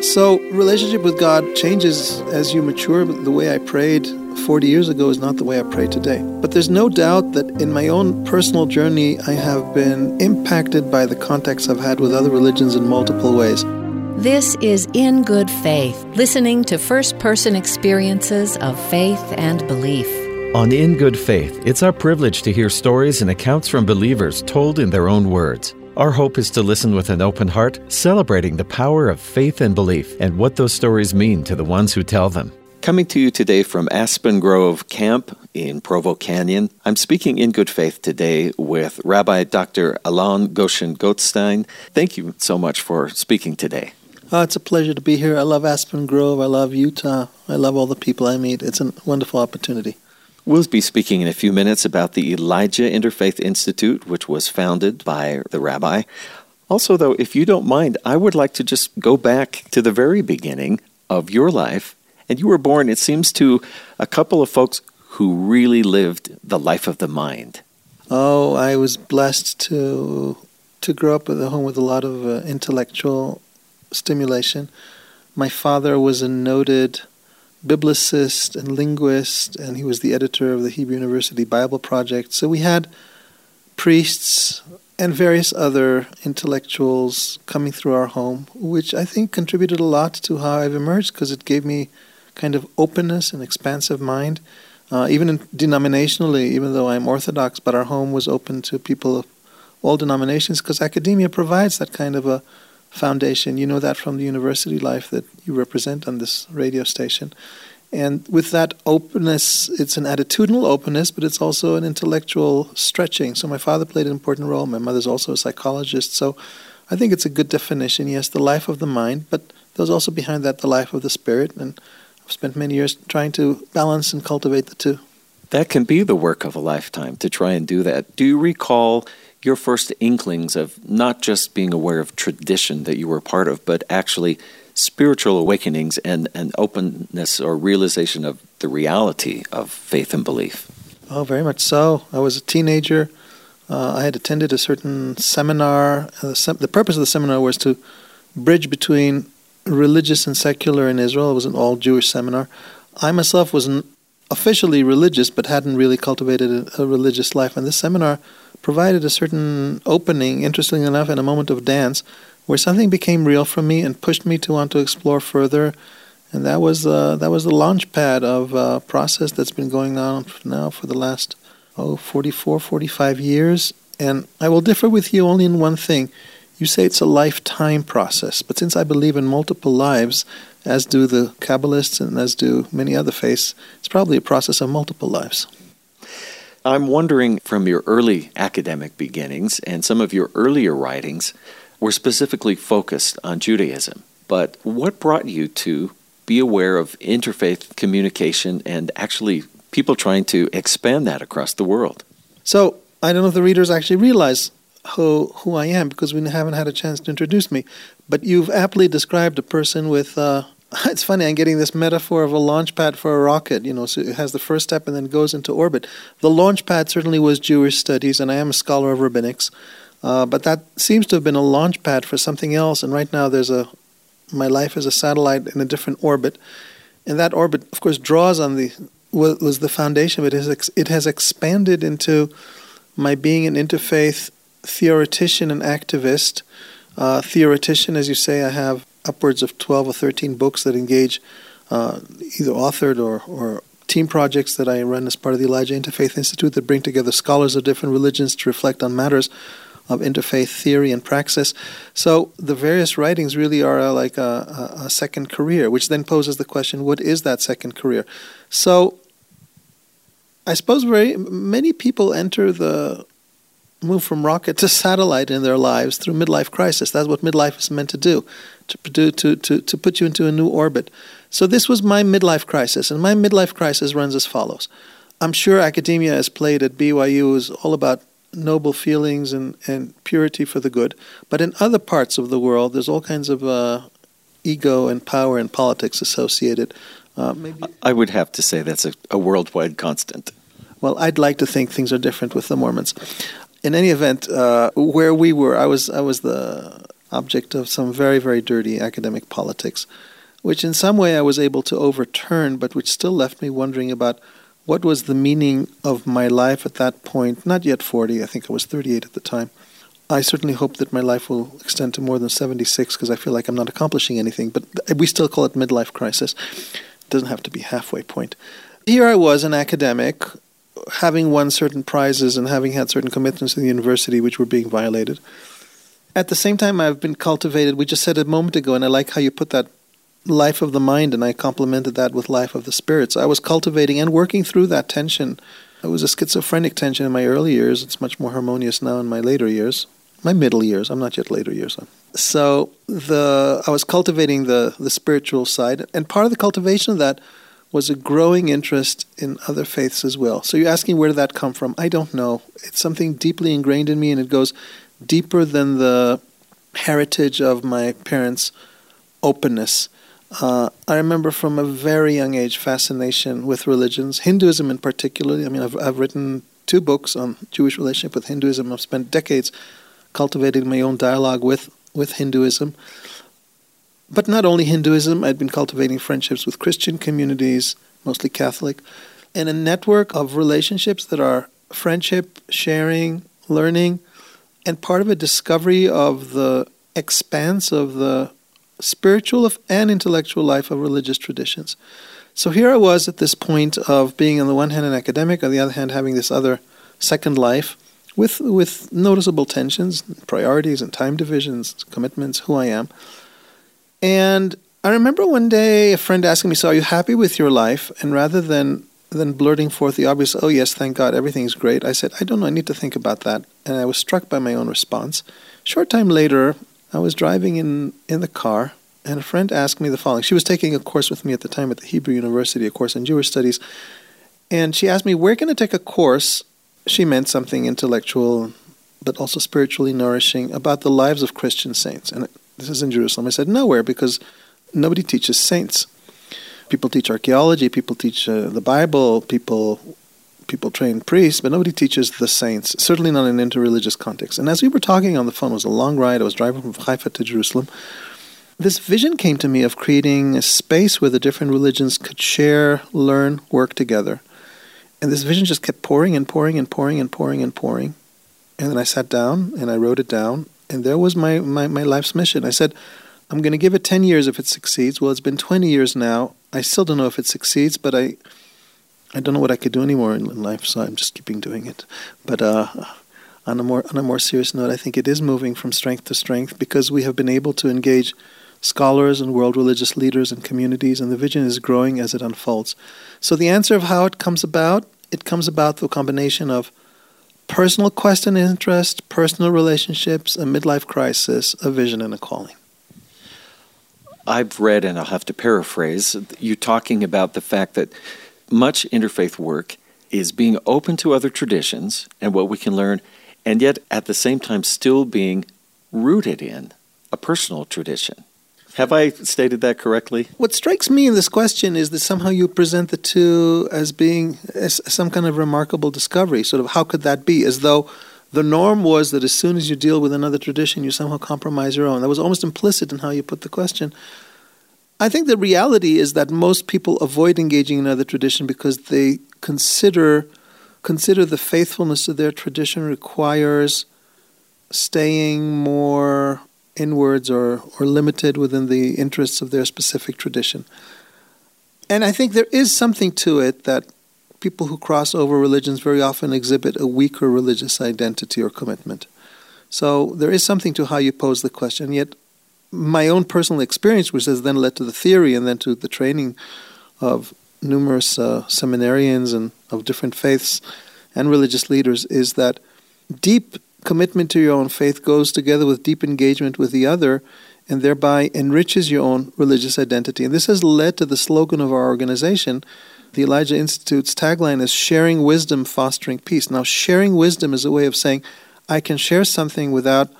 So, relationship with God changes as you mature. The way I prayed 40 years ago is not the way I pray today. But there's no doubt that in my own personal journey, I have been impacted by the contacts I've had with other religions in multiple ways. This is In Good Faith, listening to first person experiences of faith and belief. On In Good Faith, it's our privilege to hear stories and accounts from believers told in their own words. Our hope is to listen with an open heart, celebrating the power of faith and belief and what those stories mean to the ones who tell them. Coming to you today from Aspen Grove Camp in Provo Canyon, I'm speaking in good faith today with Rabbi Dr. Alon Goshen Gottstein. Thank you so much for speaking today. Oh, it's a pleasure to be here. I love Aspen Grove. I love Utah. I love all the people I meet. It's a wonderful opportunity. We'll be speaking in a few minutes about the Elijah Interfaith Institute, which was founded by the rabbi. Also, though, if you don't mind, I would like to just go back to the very beginning of your life. And you were born, it seems, to a couple of folks who really lived the life of the mind. Oh, I was blessed to to grow up at home with a lot of uh, intellectual stimulation. My father was a noted biblicist and linguist, and he was the editor of the Hebrew University Bible Project. So we had priests and various other intellectuals coming through our home, which I think contributed a lot to how I've emerged because it gave me kind of openness and expansive mind. Uh, even in, denominationally, even though I'm Orthodox, but our home was open to people of all denominations because academia provides that kind of a Foundation. You know that from the university life that you represent on this radio station. And with that openness, it's an attitudinal openness, but it's also an intellectual stretching. So my father played an important role. My mother's also a psychologist. So I think it's a good definition. Yes, the life of the mind, but there's also behind that the life of the spirit. And I've spent many years trying to balance and cultivate the two. That can be the work of a lifetime to try and do that. Do you recall your first inklings of not just being aware of tradition that you were a part of, but actually spiritual awakenings and an openness or realization of the reality of faith and belief? Oh, very much so. I was a teenager. Uh, I had attended a certain seminar. Uh, the, purpose of the seminar was to bridge between religious and secular in Israel. It was an all Jewish seminar. I myself was officially religious, but hadn't really cultivated a, a religious life. And this seminar provided a certain opening, interesting enough, in a moment of dance, where something became real for me and pushed me to want to explore further. And that was uh, that was the launch pad of a process that's been going on now for the last oh 44, 45 years. And I will differ with you only in one thing. You say it's a lifetime process, but since I believe in multiple lives, as do the Kabbalists and as do many other faiths, it's probably a process of multiple lives. I'm wondering from your early academic beginnings and some of your earlier writings were specifically focused on Judaism. But what brought you to be aware of interfaith communication and actually people trying to expand that across the world? So, I don't know if the readers actually realize who, who I am because we haven't had a chance to introduce me. But you've aptly described a person with uh, it's funny, I'm getting this metaphor of a launch pad for a rocket. You know, so it has the first step and then goes into orbit. The launch pad certainly was Jewish studies, and I am a scholar of rabbinics. Uh, but that seems to have been a launch pad for something else. And right now, there's a my life is a satellite in a different orbit, and that orbit, of course, draws on the was, the foundation of it. Has ex, it has expanded into my being an interfaith theoretician and activist. Uh, theoretician, as you say, I have upwards of 12 or 13 books that engage uh, either authored or, or team projects that I run as part of the Elijah Interfaith Institute that bring together scholars of different religions to reflect on matters of interfaith theory and praxis. So the various writings really are uh, like a, a, second career, which then poses the question: What is that second career? So I suppose very many people enter the move from rocket to satellite in their lives through midlife crisis. That's what midlife is meant to do, to, to, to, to put you into a new orbit. So this was my midlife crisis, and my midlife crisis runs as follows. I'm sure academia has played at BYU is all about noble feelings and, and purity for the good, but in other parts of the world, there's all kinds of uh, ego and power and politics associated. Uh, I would have to say that's a, a worldwide constant. Well, I'd like to think things are different with the Mormons in any event, uh, where we were, I was I was the object of some very, very dirty academic politics, which in some way I was able to overturn, but which still left me wondering about what was the meaning of my life at that point, not yet 40, I think I was 38 at the time. I certainly hope that my life will extend to more than 76 because I feel like I'm not accomplishing anything, but we still call it midlife crisis. It doesn't have to be halfway point. Here I was, an academic, having won certain prizes and having had certain commitments in the university which were being violated. At the same time, I've been cultivated. We just said a moment ago, and I like how you put that life of the mind, and I complemented that with life of the spirits. I was cultivating and working through that tension. It was a schizophrenic tension in my early years. It's much more harmonious now in my later years, my middle years. I'm not yet later years. So the I was cultivating the the spiritual side, and part of the cultivation of that was a growing interest in other faiths as well. So you're asking where did that come from? I don't know. It's something deeply ingrained in me, and it goes deeper than the heritage of my parents' openness uh, I remember from a very young age fascination with religions, Hinduism in particular. I mean, I've, I've written two books on Jewish relationship with Hinduism. I've spent decades cultivating my own dialogue with, with Hinduism. But not only Hinduism, I'd been cultivating friendships with Christian communities, mostly Catholic, and a network of relationships that are friendship, sharing, learning, and part of a discovery of the expanse of the spiritual and intellectual life of religious traditions. So here I was at this point of being, on the one hand, an academic, on the other hand, having this other second life with, with noticeable tensions, priorities, and time divisions, commitments, who I am. And I remember one day a friend asking me, So, are you happy with your life? And rather than than blurting forth the obvious, oh, yes, thank God, everything's great, I said, I don't know, I need to think about that. And I was struck by my own response. Short time later, I was driving in, in the car, and a friend asked me the following. She was taking a course with me at the time at the Hebrew University, a course in Jewish studies. And she asked me, Where can I take a course? She meant something intellectual, but also spiritually nourishing about the lives of Christian saints. And this is in Jerusalem. I said, Nowhere, because nobody teaches saints. People teach archaeology, people teach uh, the Bible, people people train priests, but nobody teaches the saints, certainly not in an interreligious context. And as we were talking on the phone, it was a long ride. I was driving from Haifa to Jerusalem. This vision came to me of creating a space where the different religions could share, learn, work together. And this vision just kept pouring and pouring and pouring and pouring and pouring. And then I sat down and I wrote it down. And there was my, my, my life's mission. I said, I'm going to give it 10 years if it succeeds. Well, it's been 20 years now. I still don't know if it succeeds, but I, I don't know what I could do anymore in, life, so I'm just keeping doing it. But uh, on a more on a more serious note, I think it is moving from strength to strength because we have been able to engage scholars and world religious leaders and communities, and the vision is growing as it unfolds. So the answer of how it comes about, it comes about through a combination of personal quest and interest, personal relationships, a midlife crisis, a vision, and a calling. I've read, and I'll have to paraphrase, you talking about the fact that much interfaith work is being open to other traditions and what we can learn, and yet at the same time still being rooted in a personal tradition. Have I stated that correctly? What strikes me in this question is that somehow you present the two as being as some kind of remarkable discovery. Sort of, how could that be? As though the norm was that as soon as you deal with another tradition, you somehow compromise your own. That was almost implicit in how you put the question. I think the reality is that most people avoid engaging in other tradition because they consider consider the faithfulness of their tradition requires staying more inwards or, or limited within the interests of their specific tradition. And I think there is something to it that people who cross over religions very often exhibit a weaker religious identity or commitment. So there is something to how you pose the question, yet my own personal experience, which has then led to the theory and then to the training of numerous uh, seminarians and of different faiths and religious leaders, is that deep commitment to your own faith goes together with deep engagement with the other and thereby enriches your own religious identity. And this has led to the slogan of our organization. The Elijah Institute's tagline is sharing wisdom, fostering peace. Now, sharing wisdom is a way of saying, I can share something without,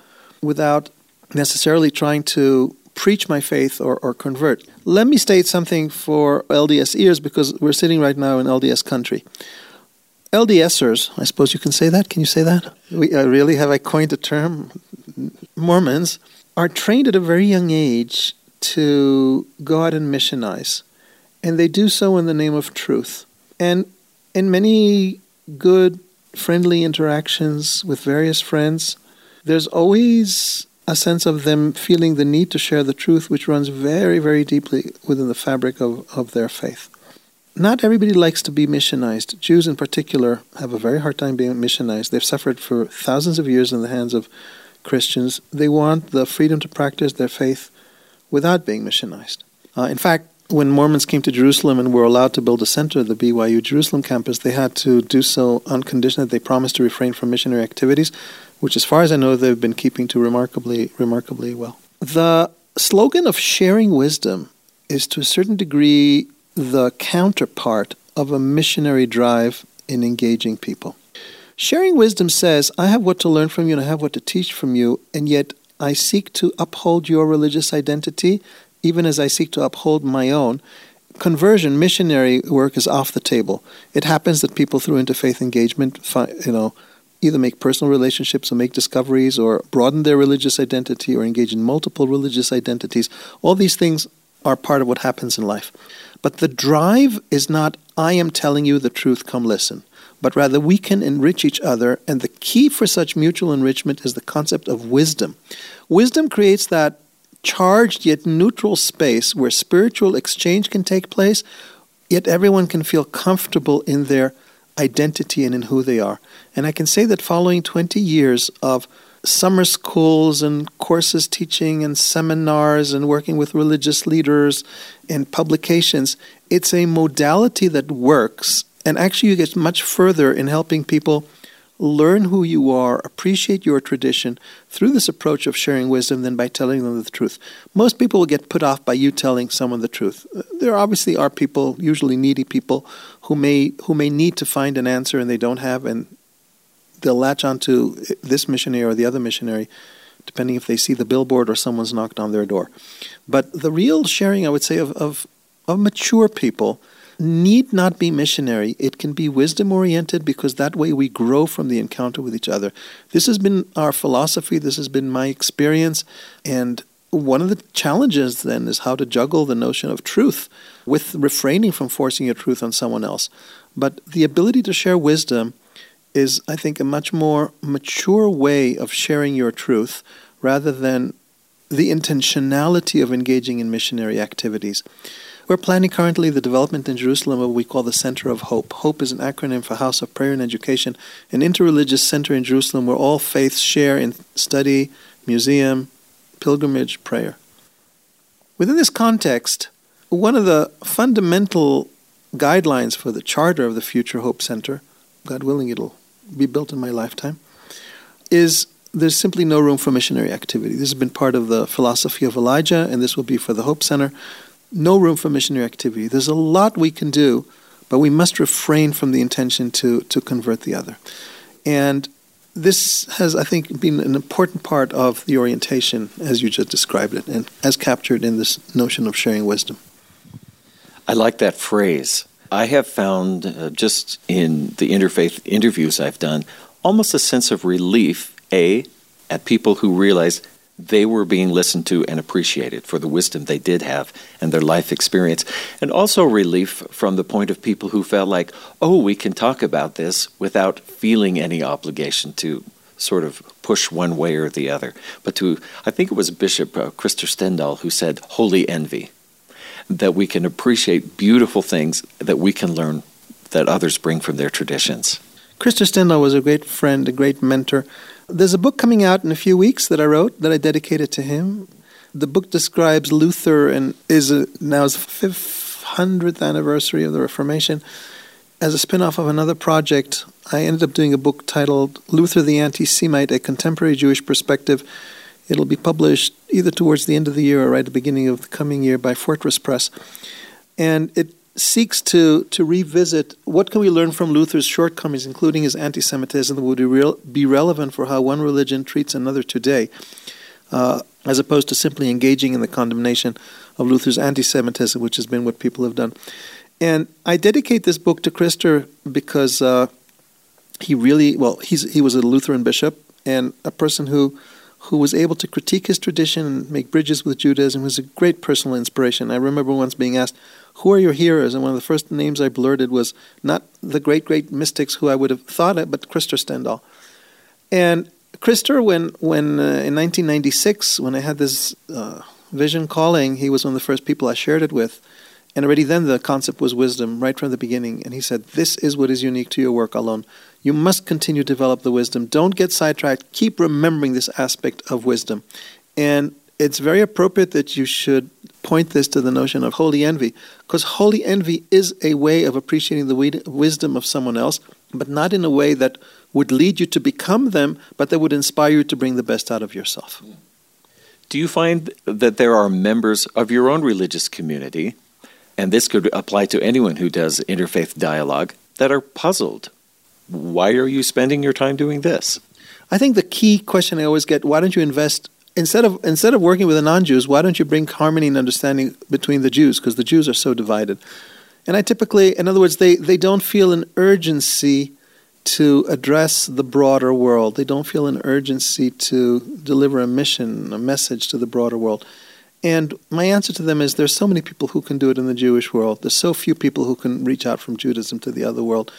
without necessarily trying to preach my faith or, or convert. Let me state something for LDS ears because we're sitting right now in LDS country. LDSers, I suppose you can say that. Can you say that? We, uh, really have I coined a term? Mormons are trained at a very young age to go out and missionize. And they do so in the name of truth. And in many good, friendly interactions with various friends, there's always a sense of them feeling the need to share the truth, which runs very, very deeply within the fabric of, of their faith. Not everybody likes to be missionized. Jews, in particular, have a very hard time being missionized. They've suffered for thousands of years in the hands of Christians. They want the freedom to practice their faith without being missionized. Uh, in fact, when Mormons came to Jerusalem and were allowed to build a center, the BYU Jerusalem campus, they had to do so on condition that they promised to refrain from missionary activities, which, as far as I know, they've been keeping to remarkably, remarkably well. The slogan of sharing wisdom is to a certain degree the counterpart of a missionary drive in engaging people. Sharing wisdom says, I have what to learn from you and I have what to teach from you, and yet I seek to uphold your religious identity even as I seek to uphold my own. Conversion, missionary work is off the table. It happens that people through interfaith engagement, you know, either make personal relationships or make discoveries or broaden their religious identity or engage in multiple religious identities. All these things are part of what happens in life. But the drive is not, I am telling you the truth, come listen but rather we can enrich each other. And the key for such mutual enrichment is the concept of wisdom. Wisdom creates that charged yet neutral space where spiritual exchange can take place, yet everyone can feel comfortable in their identity and in who they are. And I can say that following 20 years of summer schools and courses teaching and seminars and working with religious leaders and publications, it's a modality that works and actually, you get much further in helping people learn who you are, appreciate your tradition through this approach of sharing wisdom than by telling them the truth. Most people will get put off by you telling someone the truth. Uh, there obviously are people, usually needy people, who may who may need to find an answer and they don't have, and they'll latch onto this missionary or the other missionary, depending if they see the billboard or someone's knocked on their door. But the real sharing, I would say, of of, of mature people need not be missionary. It can be wisdom oriented because that way we grow from the encounter with each other. This has been our philosophy, this has been my experience. And one of the challenges then is how to juggle the notion of truth with refraining from forcing your truth on someone else. But the ability to share wisdom is, I think, a much more mature way of sharing your truth rather than the intentionality of engaging in missionary activities. We're planning currently the development in Jerusalem of what we call the Center of Hope. Hope is an acronym for House of Prayer and Education, an interreligious center in Jerusalem where all faiths share in study, museum, pilgrimage, prayer. Within this context, one of the fundamental guidelines for the charter of the Future Hope Center, God willing, it'll be built in my lifetime, is there's simply no room for missionary activity. This has been part of the philosophy of Elijah, and this will be for the Hope Center no room for missionary activity. There's a lot we can do, but we must refrain from the intention to, to convert the other. And this has, I think, been an important part of the orientation as you just described it, and as captured in this notion of sharing wisdom. I like that phrase. I have found, uh, just in the interfaith interviews I've done, almost a sense of relief, A, at people who realize they were being listened to and appreciated for the wisdom they did have and their life experience. And also relief from the point of people who felt like, oh, we can talk about this without feeling any obligation to sort of push one way or the other. But to, I think it was Bishop uh, Krister Stendahl who said, holy envy, that we can appreciate beautiful things that we can learn that others bring from their traditions. Krister Stendahl was a great friend, a great mentor. There's a book coming out in a few weeks that I wrote that I dedicated to him. The book describes Luther and is a, now his 500th anniversary of the Reformation. As a spin off of another project, I ended up doing a book titled Luther the Anti Semite A Contemporary Jewish Perspective. It'll be published either towards the end of the year or right at the beginning of the coming year by Fortress Press. And it seeks to, to revisit what can we learn from Luther's shortcomings, including his anti-Semitism, that would be, real, be relevant for how one religion treats another today, uh, as opposed to simply engaging in the condemnation of Luther's anti-Semitism, which has been what people have done. And I dedicate this book to Krister because uh, he really, well, he was a Lutheran bishop and a person who who was able to critique his tradition and make bridges with Judaism, was a great personal inspiration. I remember once being asked, Who are your heroes? And one of the first names I blurted was not the great, great mystics who I would have thought it, but Krister Stendahl. And Krister, when, when uh, in 1996, when I had this uh, vision calling, he was one of the first people I shared it with. And already then the concept was wisdom right from the beginning. And he said, This is what is unique to your work alone. You must continue to develop the wisdom. Don't get sidetracked. Keep remembering this aspect of wisdom. And it's very appropriate that you should point this to the notion of holy envy, because holy envy is a way of appreciating the wisdom of someone else, but not in a way that would lead you to become them, but that would inspire you to bring the best out of yourself. Do you find that there are members of your own religious community, and this could apply to anyone who does interfaith dialogue, that are puzzled? Why are you spending your time doing this? I think the key question I always get why don't you invest instead of instead of working with the non-Jews, why don't you bring harmony and understanding between the Jews because the Jews are so divided. And I typically, in other words, they, they don't feel an urgency to address the broader world. They don't feel an urgency to deliver a mission, a message to the broader world. And my answer to them is there's so many people who can do it in the Jewish world. There's so few people who can reach out from Judaism to the other world.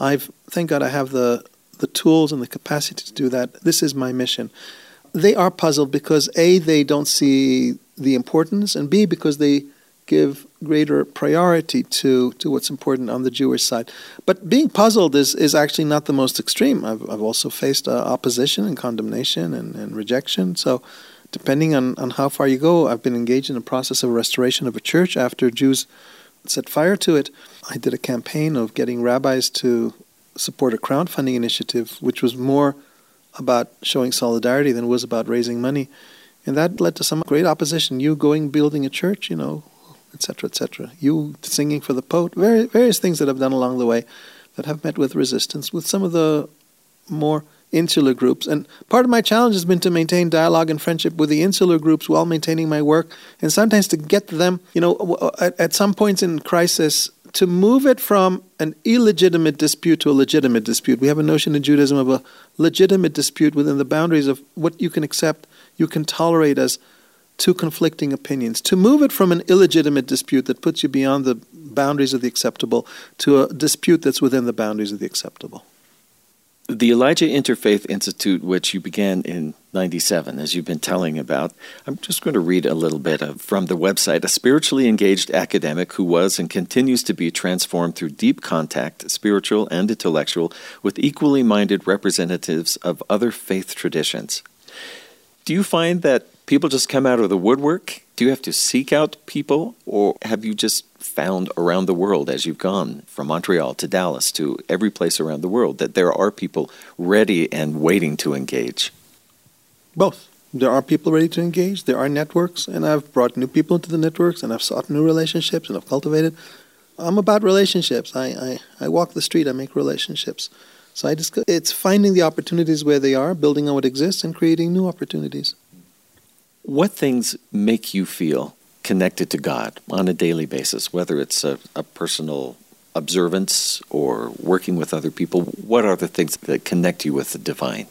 I've thank God I have the the tools and the capacity to do that. This is my mission. They are puzzled because A, they don't see the importance, and B, because they give greater priority to, to what's important on the Jewish side. But being puzzled is, is actually not the most extreme. I've, I've also faced uh, opposition and condemnation and, and rejection. So, depending on, on how far you go, I've been engaged in a process of restoration of a church after Jews set fire to it. I did a campaign of getting rabbis to support a crowdfunding initiative, which was more about showing solidarity than it was about raising money. And that led to some great opposition. You going building a church, you know, etc., etc. You singing for the Pope, various, various things that I've done along the way that have met with resistance with some of the more insular groups. And part of my challenge has been to maintain dialogue and friendship with the insular groups while maintaining my work, and sometimes to get them, you know, at, at some points in crisis, to move it from an illegitimate dispute to a legitimate dispute. We have a notion in Judaism of a legitimate dispute within the boundaries of what you can accept, you can tolerate as two conflicting opinions. To move it from an illegitimate dispute that puts you beyond the boundaries of the acceptable to a dispute that's within the boundaries of the acceptable. The Elijah Interfaith Institute, which you began in 97, as you've been telling about, I'm just going to read a little bit of, from the website. A spiritually engaged academic who was and continues to be transformed through deep contact, spiritual and intellectual, with equally minded representatives of other faith traditions. Do you find that people just come out of the woodwork? Do you have to seek out people, or have you just found around the world as you've gone from Montreal to Dallas to every place around the world that there are people ready and waiting to engage? Both. There are people ready to engage, there are networks, and I've brought new people into the networks, and I've sought new relationships, and I've cultivated. I'm about relationships. I, I, I walk the street, I make relationships. So I just, it's finding the opportunities where they are, building on what exists, and creating new opportunities. What things make you feel connected to God on a daily basis, whether it's a, a personal observance or working with other people? What are the things that connect you with the divine?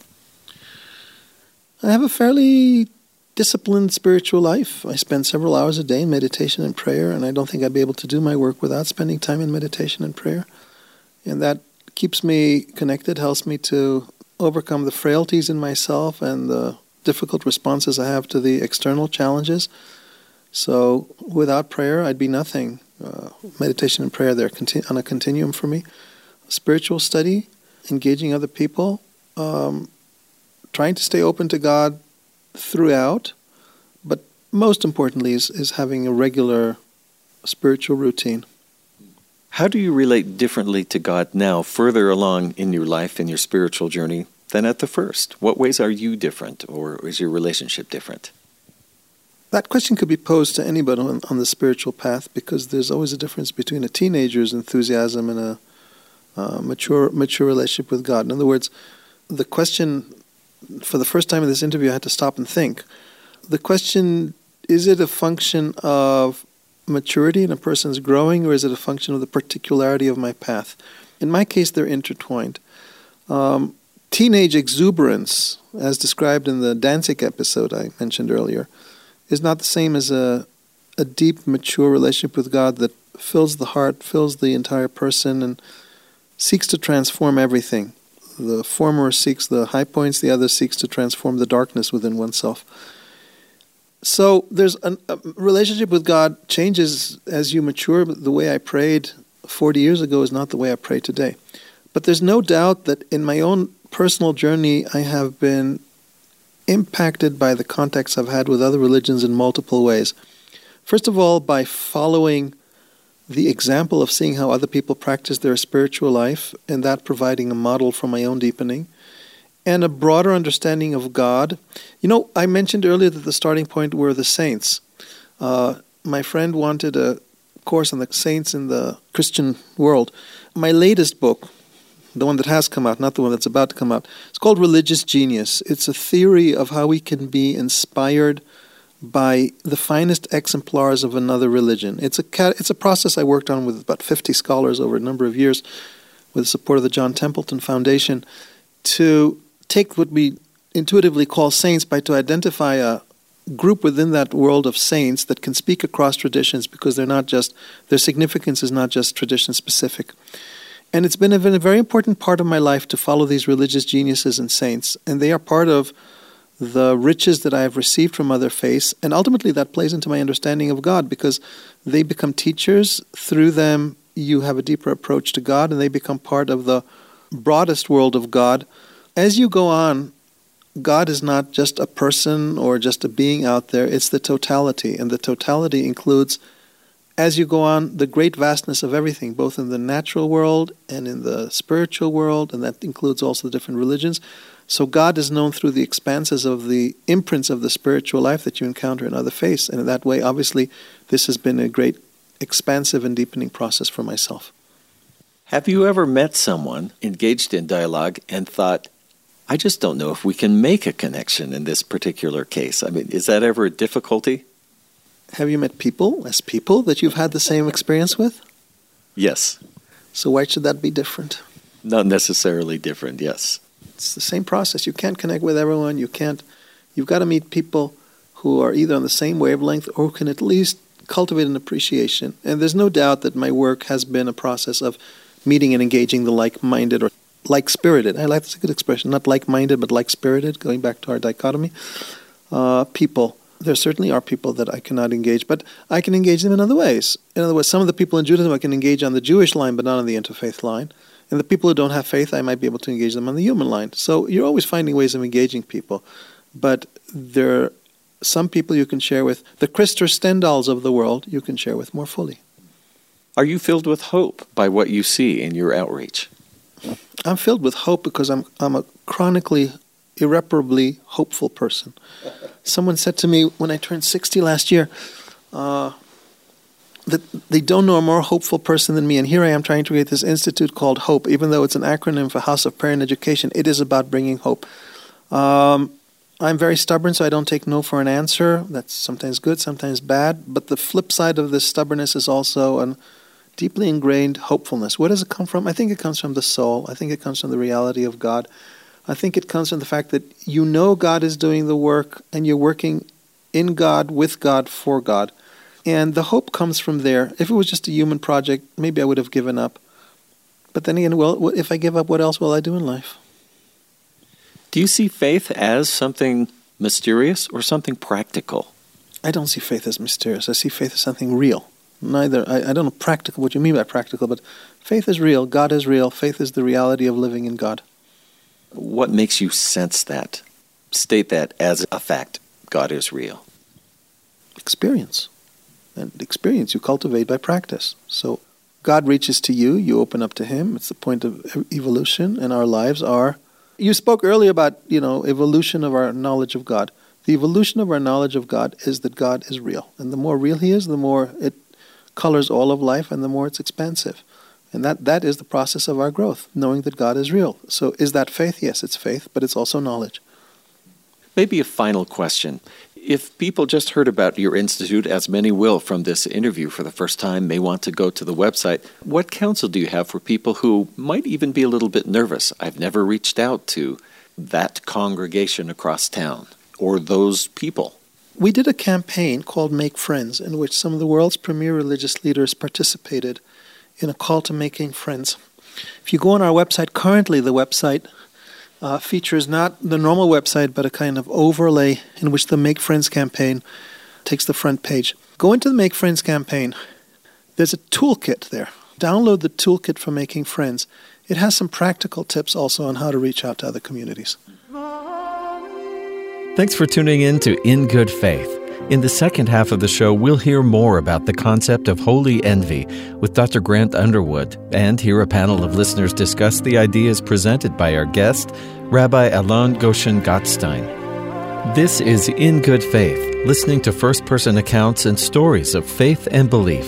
I have a fairly disciplined spiritual life. I spend several hours a day in meditation and prayer, and I don't think I'd be able to do my work without spending time in meditation and prayer. And that keeps me connected, helps me to overcome the frailties in myself and the difficult responses I have to the external challenges. So without prayer, I'd be nothing. Uh, meditation and prayer, they're on a continuum for me. Spiritual study, engaging other people, um, trying to stay open to God throughout, but most importantly is, is having a regular spiritual routine. How do you relate differently to God now, further along in your life and your spiritual journey, than at the first? What ways are you different, or is your relationship different? That question could be posed to anybody on, on the spiritual path because there's always a difference between a teenager's enthusiasm and a uh, mature mature relationship with God. In other words, the question for the first time in this interview, I had to stop and think. The question is it a function of maturity and a person's growing, or is it a function of the particularity of my path? In my case, they're intertwined. Um, teenage exuberance, as described in the Danzig episode I mentioned earlier, is not the same as a, a deep, mature relationship with God that fills the heart, fills the entire person, and seeks to transform everything. The former seeks the high points, the other seeks to transform the darkness within oneself. So there's an, a relationship with God changes as you mature. The way I prayed 40 years ago is not the way I pray today. But there's no doubt that in my own personal journey, I have been impacted by the contacts I've had with other religions in multiple ways. First of all, by following the example of seeing how other people practice their spiritual life and that providing a model for my own deepening and a broader understanding of God. You know, I mentioned earlier that the starting point were the saints. Uh, my friend wanted a course on the saints in the Christian world. My latest book, the one that has come out, not the one that's about to come out. It's called Religious Genius. It's a theory of how we can be inspired by the finest exemplars of another religion. It's a it's a process I worked on with about 50 scholars over a number of years with the support of the John Templeton Foundation to take what we intuitively call saints by to identify a group within that world of saints that can speak across traditions because they're not just their significance is not just tradition specific. And it's been a, been a very important part of my life to follow these religious geniuses and saints. And they are part of the riches that I have received from other faiths. And ultimately, that plays into my understanding of God because they become teachers. Through them, you have a deeper approach to God, and they become part of the broadest world of God. As you go on, God is not just a person or just a being out there, it's the totality. And the totality includes as you go on, the great vastness of everything, both in the natural world and in the spiritual world, and that includes also the different religions. So God is known through the expanses of the imprints of the spiritual life that you encounter in other faiths. And in that way, obviously, this has been a great expansive and deepening process for myself. Have you ever met someone engaged in dialogue and thought, I just don't know if we can make a connection in this particular case? I mean, is that ever a difficulty? Have you met people as people that you've had the same experience with? Yes. So why should that be different? Not necessarily different, yes. It's the same process. You can't connect with everyone. You can't you've got to meet people who are either on the same wavelength or who can at least cultivate an appreciation. And there's no doubt that my work has been a process of meeting and engaging the like-minded or like-spirited. I like that's a good expression. Not like-minded, but like-spirited. Going back to our dichotomy, uh, people there certainly are people that I cannot engage, but I can engage them in other ways. In other words, some of the people in Judaism I can engage on the Jewish line, but not on the interfaith line. And the people who don't have faith, I might be able to engage them on the human line. So you're always finding ways of engaging people. But there are some people you can share with. The Krister Stendahls of the world you can share with more fully. Are you filled with hope by what you see in your outreach? I'm filled with hope because I'm, I'm a chronically, irreparably hopeful person. Someone said to me when I turned 60 last year uh, that they don't know a more hopeful person than me. And here I am trying to create this institute called Hope, even though it's an acronym for House of Prayer and Education. It is about bringing hope. Um, I'm very stubborn, so I don't take no for an answer. That's sometimes good, sometimes bad. But the flip side of this stubbornness is also a deeply ingrained hopefulness. Where does it come from? I think it comes from the soul. I think it comes from the reality of God. I think it comes from the fact that you know God is doing the work and you're working in God, with God, for God. And the hope comes from there. If it was just a human project, maybe I would have given up. But then again, well, if I give up, what else will I do in life? Do you see faith as something mysterious or something practical? I don't see faith as mysterious. I see faith as something real. Neither, I, I don't know practical, what you mean by practical, but faith is real. God is real. Faith is the reality of living in God. What makes you sense that? State that as a fact. God is real. Experience. And experience you cultivate by practice. So God reaches to you, you open up to Him. It's the point of evolution, and our lives are. You spoke earlier about, you know, evolution of our knowledge of God. The evolution of our knowledge of God is that God is real. And the more real He is, the more it colors all of life and the more it's expansive. And that, that is the process of our growth, knowing that God is real. So is that faith? Yes, it's faith, but it's also knowledge. Maybe a final question. If people just heard about your institute, as many will from this interview for the first time, may want to go to the website, what counsel do you have for people who might even be a little bit nervous? I've never reached out to that congregation across town or those people. We did a campaign called Make Friends, in which some of the world's premier religious leaders participated in a call to making friends. If you go on our website, currently the website uh, features not the normal website, but a kind of overlay in which the Make Friends campaign takes the front page. Go into the Make Friends campaign. There's a toolkit there. Download the toolkit for making friends. It has some practical tips also on how to reach out to other communities. Thanks for tuning in to In Good Faith. In the second half of the show, we'll hear more about the concept of holy envy with Dr. Grant Underwood and hear a panel of listeners discuss the ideas presented by our guest, Rabbi Alon Goshen Gottstein. This is In Good Faith, listening to first person accounts and stories of faith and belief.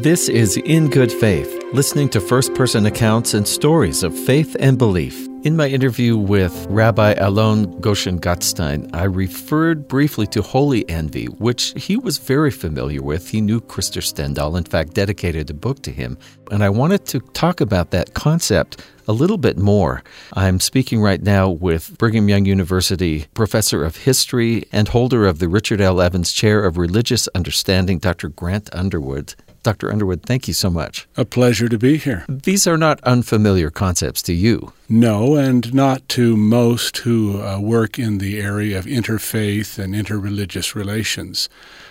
This is In Good Faith, listening to first person accounts and stories of faith and belief. In my interview with Rabbi Alon Goshen Gottstein, I referred briefly to holy envy, which he was very familiar with. He knew Krister Stendahl, in fact, dedicated a book to him. And I wanted to talk about that concept a little bit more. I'm speaking right now with Brigham Young University professor of history and holder of the Richard L. Evans Chair of Religious Understanding, Dr. Grant Underwood. Dr. Underwood, thank you so much. A pleasure to be here. These are not unfamiliar concepts to you. No, and not to most who uh, work in the area of interfaith and interreligious relations.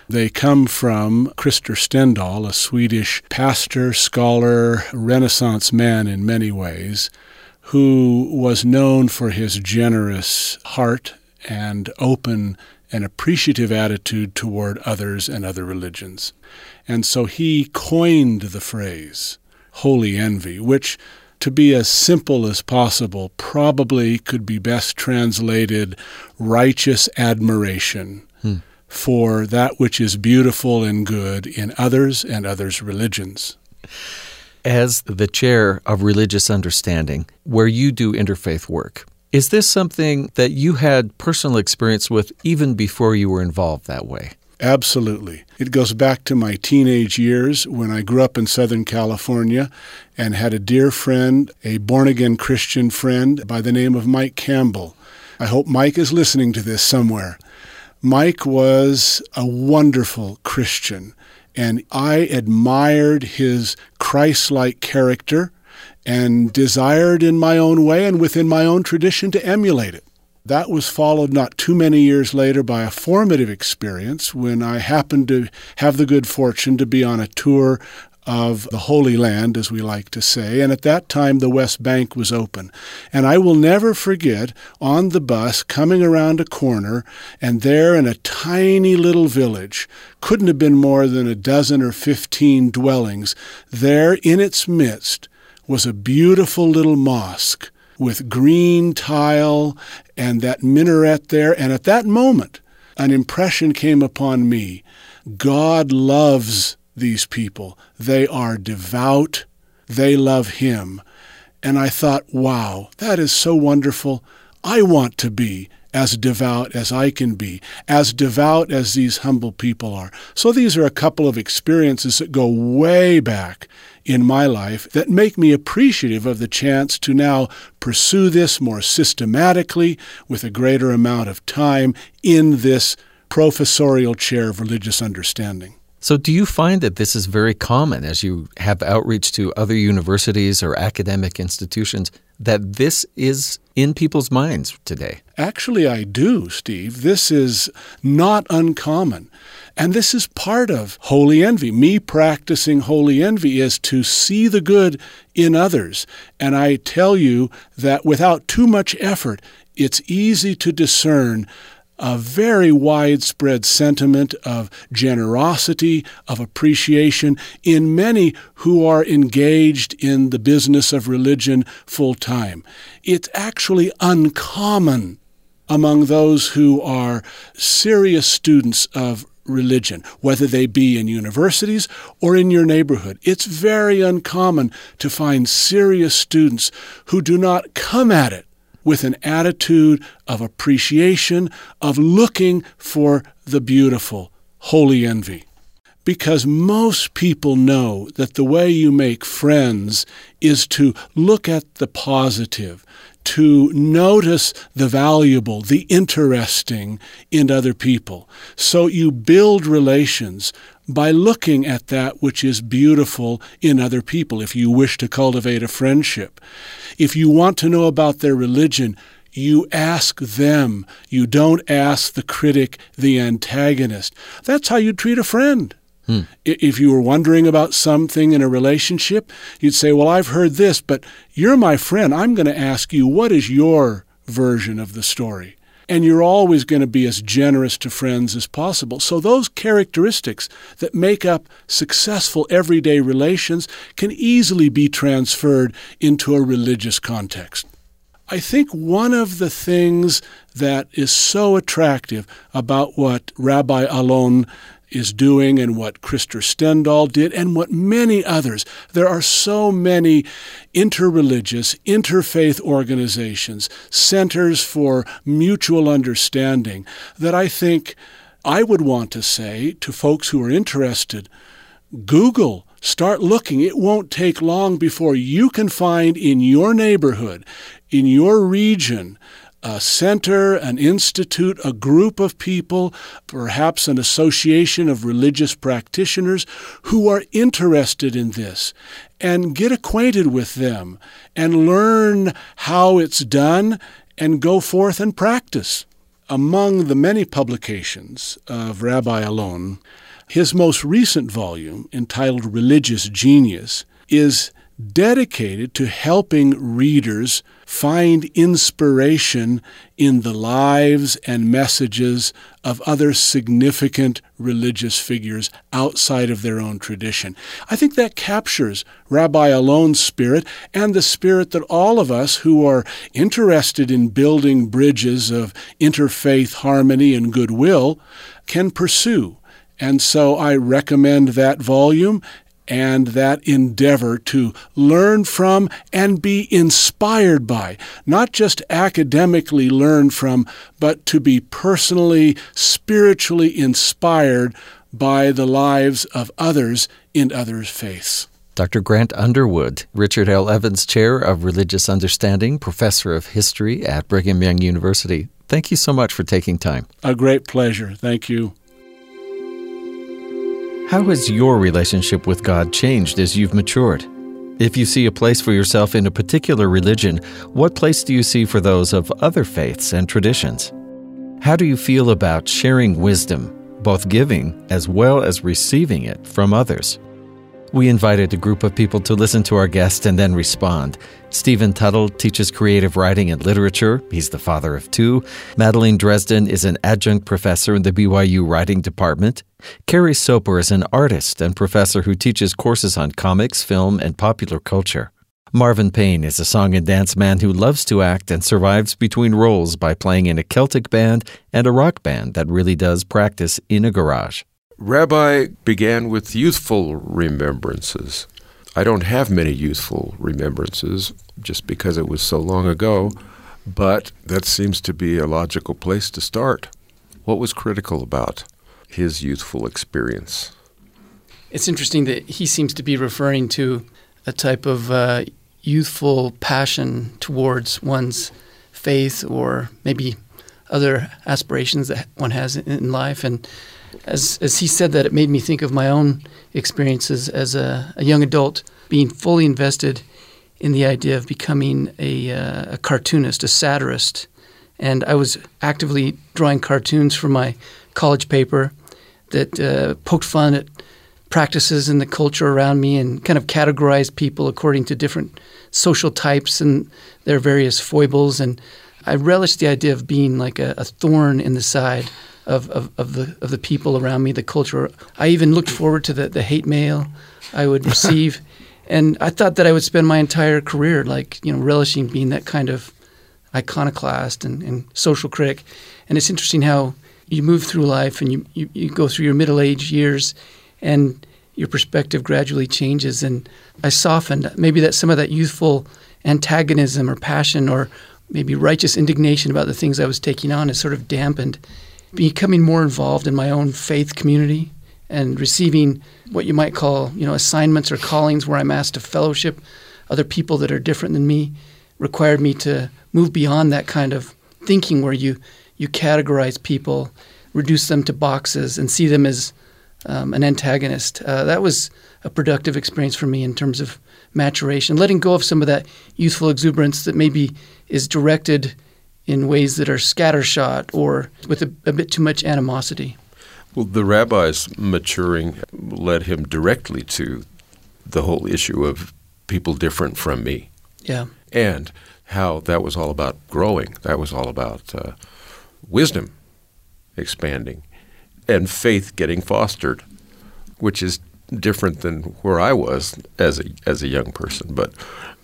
They come from Krister Stendahl, a Swedish pastor, scholar, Renaissance man in many ways, who was known for his generous heart and open and appreciative attitude toward others and other religions. And so he coined the phrase holy envy, which, to be as simple as possible, probably could be best translated righteous admiration hmm. for that which is beautiful and good in others and others' religions. As the chair of religious understanding, where you do interfaith work, is this something that you had personal experience with even before you were involved that way? Absolutely. It goes back to my teenage years when I grew up in Southern California and had a dear friend, a born again Christian friend by the name of Mike Campbell. I hope Mike is listening to this somewhere. Mike was a wonderful Christian, and I admired his Christ like character and desired in my own way and within my own tradition to emulate it. That was followed not too many years later by a formative experience when I happened to have the good fortune to be on a tour of the Holy Land, as we like to say, and at that time the West Bank was open. And I will never forget on the bus coming around a corner, and there in a tiny little village, couldn't have been more than a dozen or fifteen dwellings, there in its midst was a beautiful little mosque with green tile and that minaret there. And at that moment, an impression came upon me God loves these people. They are devout, they love Him. And I thought, wow, that is so wonderful. I want to be as devout as I can be, as devout as these humble people are. So these are a couple of experiences that go way back in my life that make me appreciative of the chance to now pursue this more systematically with a greater amount of time in this professorial chair of religious understanding. So, do you find that this is very common as you have outreach to other universities or academic institutions that this is in people's minds today? Actually, I do, Steve. This is not uncommon. And this is part of holy envy. Me practicing holy envy is to see the good in others. And I tell you that without too much effort, it's easy to discern a very widespread sentiment of generosity, of appreciation in many who are engaged in the business of religion full time. It's actually uncommon among those who are serious students of religion, whether they be in universities or in your neighborhood. It's very uncommon to find serious students who do not come at it with an attitude of appreciation, of looking for the beautiful, holy envy. Because most people know that the way you make friends is to look at the positive, to notice the valuable, the interesting in other people. So you build relations by looking at that which is beautiful in other people if you wish to cultivate a friendship. If you want to know about their religion, you ask them. You don't ask the critic, the antagonist. That's how you treat a friend. Hmm. If you were wondering about something in a relationship, you'd say, Well, I've heard this, but you're my friend. I'm going to ask you, what is your version of the story? And you're always going to be as generous to friends as possible. So, those characteristics that make up successful everyday relations can easily be transferred into a religious context. I think one of the things that is so attractive about what Rabbi Alon is doing and what Krister Stendahl did and what many others. There are so many interreligious, interfaith organizations, centers for mutual understanding that I think I would want to say to folks who are interested Google, start looking. It won't take long before you can find in your neighborhood, in your region, a center, an institute, a group of people, perhaps an association of religious practitioners who are interested in this and get acquainted with them and learn how it's done and go forth and practice. Among the many publications of Rabbi Alon, his most recent volume, entitled Religious Genius, is dedicated to helping readers find inspiration in the lives and messages of other significant religious figures outside of their own tradition. I think that captures Rabbi Alon's spirit and the spirit that all of us who are interested in building bridges of interfaith harmony and goodwill can pursue. And so I recommend that volume and that endeavor to learn from and be inspired by, not just academically learn from, but to be personally, spiritually inspired by the lives of others in others' faiths. Dr. Grant Underwood, Richard L. Evans Chair of Religious Understanding, Professor of History at Brigham Young University. Thank you so much for taking time. A great pleasure. Thank you. How has your relationship with God changed as you've matured? If you see a place for yourself in a particular religion, what place do you see for those of other faiths and traditions? How do you feel about sharing wisdom, both giving as well as receiving it from others? We invited a group of people to listen to our guest and then respond. Stephen Tuttle teaches creative writing and literature. He's the father of two. Madeline Dresden is an adjunct professor in the BYU Writing Department. Kerry Soper is an artist and professor who teaches courses on comics, film, and popular culture. Marvin Payne is a song and dance man who loves to act and survives between roles by playing in a Celtic band and a rock band that really does practice in a garage. Rabbi began with youthful remembrances. I don't have many youthful remembrances just because it was so long ago, but that seems to be a logical place to start. What was critical about his youthful experience? It's interesting that he seems to be referring to a type of uh, youthful passion towards one's faith or maybe other aspirations that one has in life. And as as he said that, it made me think of my own experiences as a, a young adult, being fully invested in the idea of becoming a, uh, a cartoonist, a satirist, and I was actively drawing cartoons for my college paper that uh, poked fun at practices in the culture around me and kind of categorized people according to different social types and their various foibles. And I relished the idea of being like a, a thorn in the side of, of, of, the of the people around me, the culture. I even looked forward to the, the hate mail I would receive. and I thought that I would spend my entire career like, you know, relishing being that kind of iconoclast and, and social critic. And it's interesting how you move through life and you, you, you go through your middle age years and your perspective gradually changes. And I softened. Maybe that some of that youthful antagonism or passion or maybe righteous indignation about the things I was taking on has sort of dampened. Becoming more involved in my own faith community and receiving what you might call, you know, assignments or callings where I'm asked to fellowship other people that are different than me required me to move beyond that kind of thinking where you you categorize people, reduce them to boxes, and see them as um, an antagonist. Uh, that was a productive experience for me in terms of maturation, letting go of some of that youthful exuberance that maybe is directed in ways that are scattershot or with a, a bit too much animosity. Well, the rabbi's maturing led him directly to the whole issue of people different from me. Yeah. And how that was all about growing. That was all about uh, wisdom expanding and faith getting fostered, which is different than where I was as a as a young person. But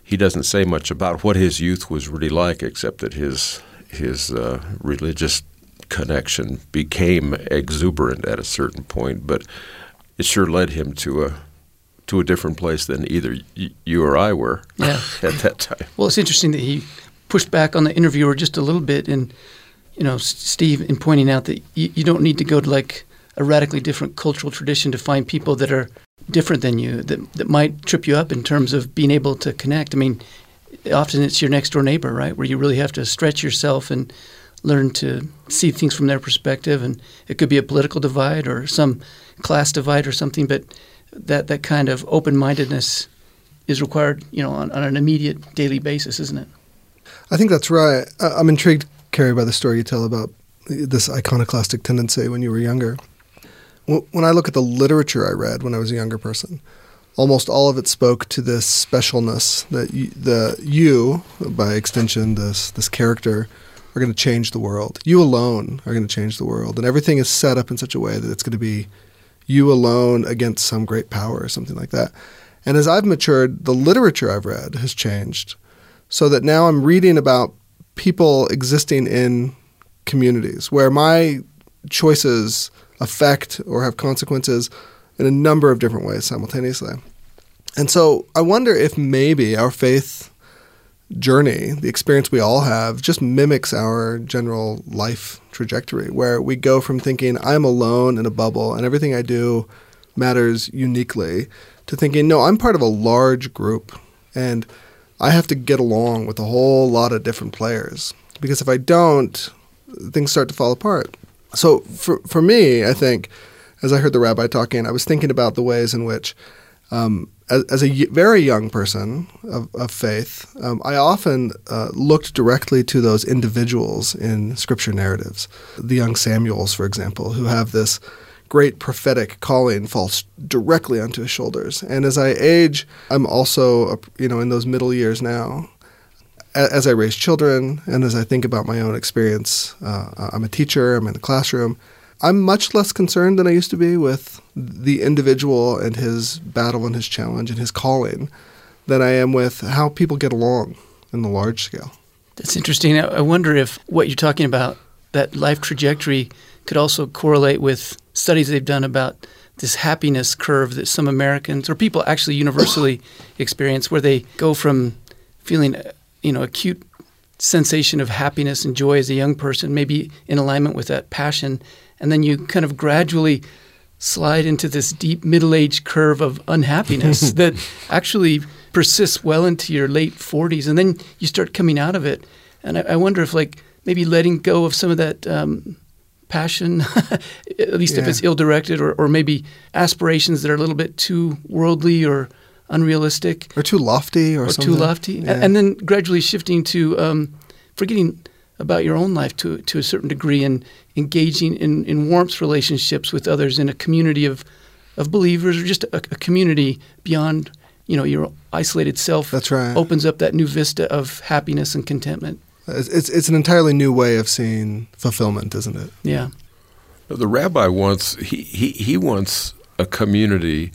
he doesn't say much about what his youth was really like, except that his his uh, religious connection became exuberant at a certain point. But it sure led him to a to a different place than either y- you or I were yeah. at that time. Well, it's interesting that he pushed back on the interviewer just a little bit, and you know, Steve, in pointing out that you, you don't need to go to like a radically different cultural tradition to find people that are different than you that that might trip you up in terms of being able to connect. I mean, often it's your next door neighbor, right, where you really have to stretch yourself and learn to see things from their perspective, and it could be a political divide or some class divide or something, but that that kind of open mindedness is required, you know, on, on, an immediate daily basis, isn't it? I think that's right. I'm intrigued, Kerry, by the story you tell about this iconoclastic tendency when you were younger. When I look at the literature I read when I was a younger person, almost all of it spoke to this specialness that you, the you, by extension, this this character, are going to change the world. You alone are going to change the world, and everything is set up in such a way that it's going to be you alone against some great power or something like that. And as I've matured, the literature I've read has changed so that now I'm reading about people existing in communities where my choices affect or have consequences in a number of different ways simultaneously. And so I wonder if maybe our faith journey, the experience we all have, just mimics our general life trajectory, where we go from thinking, I'm alone in a bubble and everything I do matters uniquely, to thinking, no, I'm part of a large group and I have to get along with a whole lot of different players. Because if I don't, things start to fall apart. So for, for me, I think, as I heard the rabbi talking, I was thinking about the ways in which um, as, as, a very young person of, of faith, um, I often uh, looked directly to those individuals in scripture narratives. The young Samuels, for example, who have this great prophetic calling falls directly onto his shoulders. And as I age, I'm also, you know, in those middle years now. As I raise children and as I think about my own experience, uh, I'm a teacher, I'm in the classroom. I'm much less concerned than I used to be with the individual and his battle and his challenge and his calling than I am with how people get along in the large scale. That's interesting. I wonder if what you're talking about, that life trajectory, could also correlate with studies they've done about this happiness curve that some Americans or people actually universally experience, where they go from feeling, you know, acute sensation of happiness and joy as a young person, maybe in alignment with that passion, and then you kind of gradually slide into this deep middle age curve of unhappiness that actually persists well into your late 40s and then you start coming out of it and I, I wonder if like maybe letting go of some of that um, passion at least yeah. if it's ill-directed or, or maybe aspirations that are a little bit too worldly or unrealistic or too lofty or, or too lofty yeah. and then gradually shifting to um, forgetting about your own life to to a certain degree and engaging in, in warmth relationships with others in a community of of believers or just a, a community beyond you know your isolated self. That's right. Opens up that new vista of happiness and contentment. It's it's, it's an entirely new way of seeing fulfillment, isn't it? Yeah. The rabbi wants he, he, he wants a community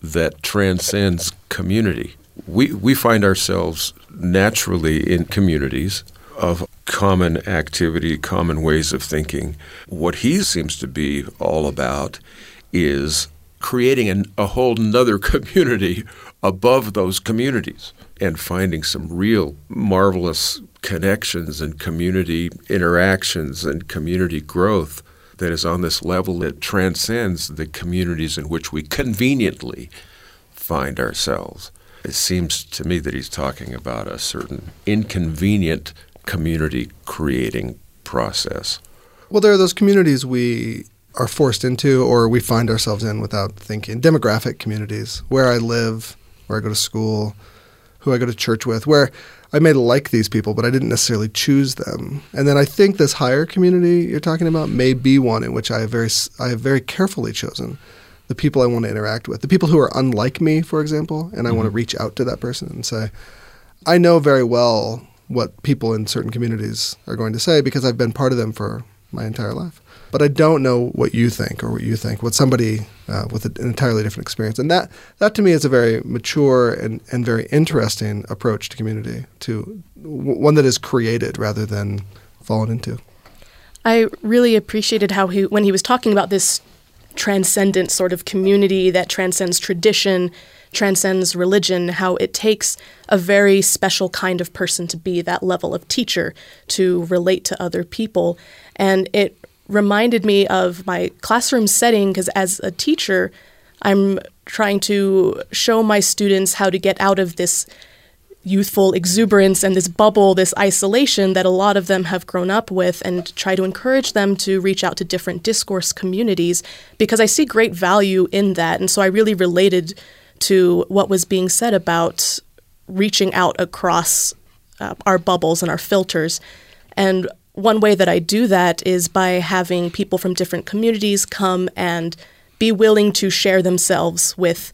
that transcends community. We we find ourselves naturally in communities of common activity, common ways of thinking. What he seems to be all about is creating an, a whole nother community above those communities. and finding some real marvelous connections and community interactions and community growth that is on this level that transcends the communities in which we conveniently find ourselves. It seems to me that he's talking about a certain inconvenient community creating process. Well, there are those communities we are forced into or we find ourselves in without thinking. Demographic communities, where I live, where I go to school, who I go to church with, where I may like these people, but I didn't necessarily choose them. And then I think this higher community you're talking about may be one in which I have very I have very carefully chosen the people I want to interact with, the people who are unlike me, for example, and I mm-hmm. want to reach out to that person and say, I know very well what people in certain communities are going to say because I've been part of them for my entire life. But I don't know what you think or what you think, what somebody uh, with an entirely different experience. And that, that to me is a very mature and, and very interesting approach to community, to w- one that is created rather than fallen into. I really appreciated how he, when he was talking about this transcendent sort of community that transcends tradition, transcends religion, how it takes a very special kind of person to be that level of teacher to relate to other people. And it reminded me of my classroom setting because as a teacher, I'm trying to show my students how to get out of this youthful exuberance and this bubble, this isolation that a lot of them have grown up with, and try to encourage them to reach out to different discourse communities because I see great value in that. And so I really related to what was being said about reaching out across uh, our bubbles and our filters. And one way that I do that is by having people from different communities come and be willing to share themselves with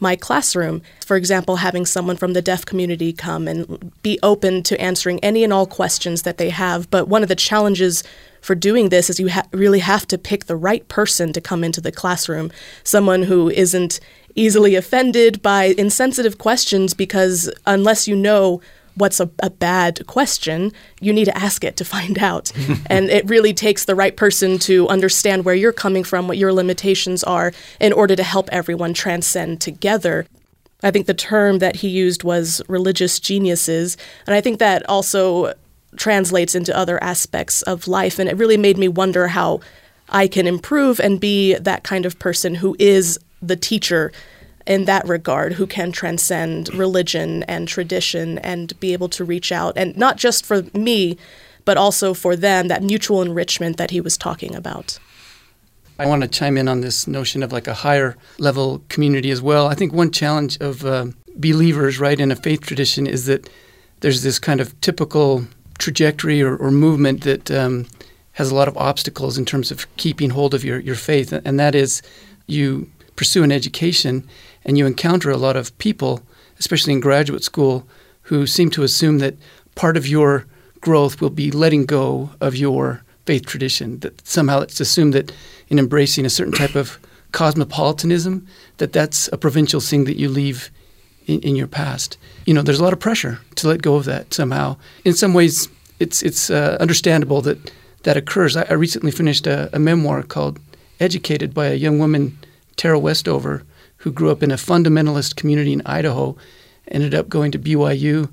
my classroom. For example, having someone from the deaf community come and be open to answering any and all questions that they have. But one of the challenges for doing this is you ha- really have to pick the right person to come into the classroom, someone who isn't easily offended by insensitive questions because unless you know what's a, a, bad question, you need to ask it to find out. and it really takes the right person to understand where you're coming from, what your limitations are, in order to help everyone transcend together. I think the term that he used was religious geniuses. And I think that also translates into other aspects of life. And it really made me wonder how I can improve and be that kind of person who is the teacher in that regard who can transcend religion and tradition and be able to reach out and not just for me but also for them that mutual enrichment that he was talking about I want to chime in on this notion of like a higher level community as well. I think one challenge of uh, believers, right, in a faith tradition is that there's this kind of typical trajectory or, or movement that um, has a lot of obstacles in terms of keeping hold of your, your faith, and that is you pursue an education and you encounter a lot of people, especially in graduate school, who seem to assume that part of your growth will be letting go of your faith tradition. That somehow it's assumed that in embracing a certain type of cosmopolitanism, that that's a provincial thing that you leave in, in, your past. You know, there's a lot of pressure to let go of that somehow. In some ways, it's it's uh, understandable that that occurs. I, I recently finished a, a, memoir called "Educated" by a young woman, Tara Westover, who grew up in a fundamentalist community in Idaho, ended up going to BYU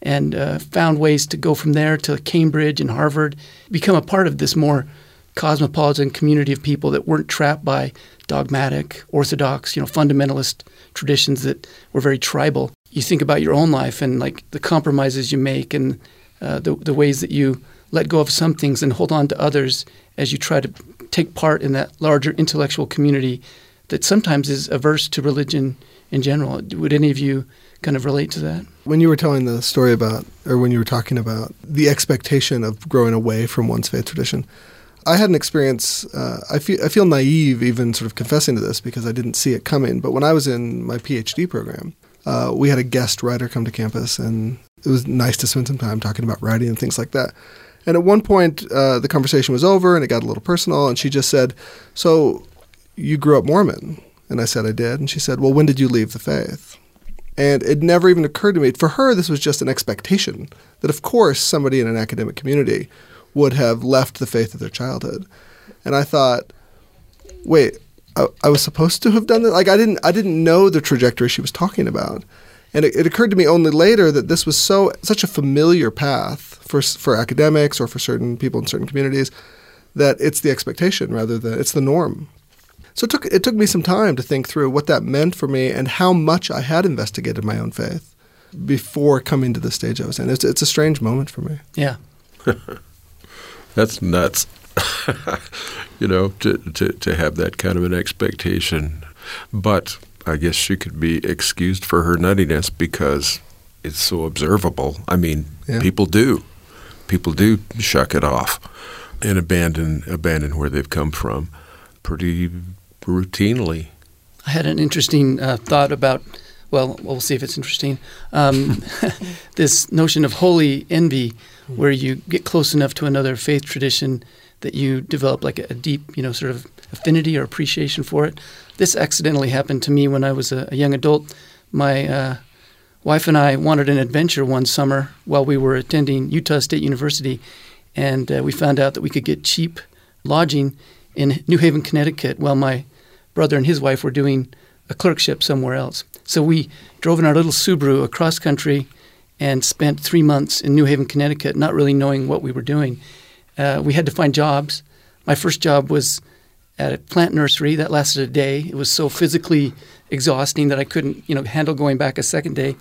and uh, found ways to go from there to Cambridge and Harvard, become a part of this more cosmopolitan community of people that weren't trapped by dogmatic, orthodox, you know, fundamentalist traditions that were very tribal. You think about your own life and like the compromises you make and uh, the, the ways that you let go of some things and hold on to others as you try to take part in that larger intellectual community that sometimes is averse to religion in general. Would any of you kind of relate to that? When you were telling the story about, or when you were talking about the expectation of growing away from one's faith tradition, I had an experience. Uh, I feel I feel naive even sort of confessing to this because I didn't see it coming. But when I was in my PhD program, uh, we had a guest writer come to campus, and it was nice to spend some time talking about writing and things like that. And at one point, uh, the conversation was over, and it got a little personal. And she just said, "So, you grew up Mormon. And I said, I did. And she said, Well, when did you leave the faith? And it never even occurred to me. For her, this was just an expectation that, of course, somebody in an academic community would have left the faith of their childhood. And I thought, wait, I, I was supposed to have done that? Like, I didn't, I didn't know the trajectory she was talking about. And it, it occurred to me only later that this was so such a familiar path for for academics or for certain people in certain communities that it's the expectation rather than it's the norm. So it took it took me some time to think through what that meant for me and how much I had investigated my own faith before coming to the stage I was in. It's, it's a strange moment for me. Yeah. That's nuts. you know, to, to, to have that kind of an expectation. But I guess she could be excused for her nuttiness because it's so observable. I mean, Yeah. people do. People do shuck it off and abandon abandon where they've come from pretty routinely. I had an interesting uh, thought about, well, we'll see if it's interesting. Um, this notion of holy envy, where you get close enough to another faith tradition that you develop like a, deep, you know, sort of affinity or appreciation for it. This accidentally happened to me when I was a, a young adult. My uh, wife and I wanted an adventure one summer while we were attending Utah State University, and uh, we found out that we could get cheap lodging in New Haven, Connecticut, while my brother and his wife were doing a clerkship somewhere else. So we drove in our little Subaru across country and spent three months in New Haven, Connecticut, not really knowing what we were doing. Uh, we had to find jobs. My first job was at a plant nursery that lasted a day. It was so physically exhausting that I couldn't, you know, handle going back a second day.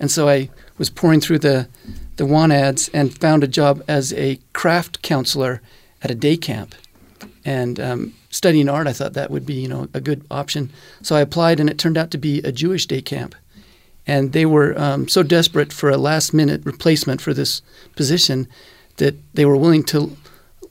And so I was pouring through the the want ads and found a job as a craft counselor at a day camp. And um, studying art, I thought that would be, you know, a good option. So I applied, and it turned out to be a Jewish day camp. And they were um, so desperate for a last minute replacement for this position that they were willing to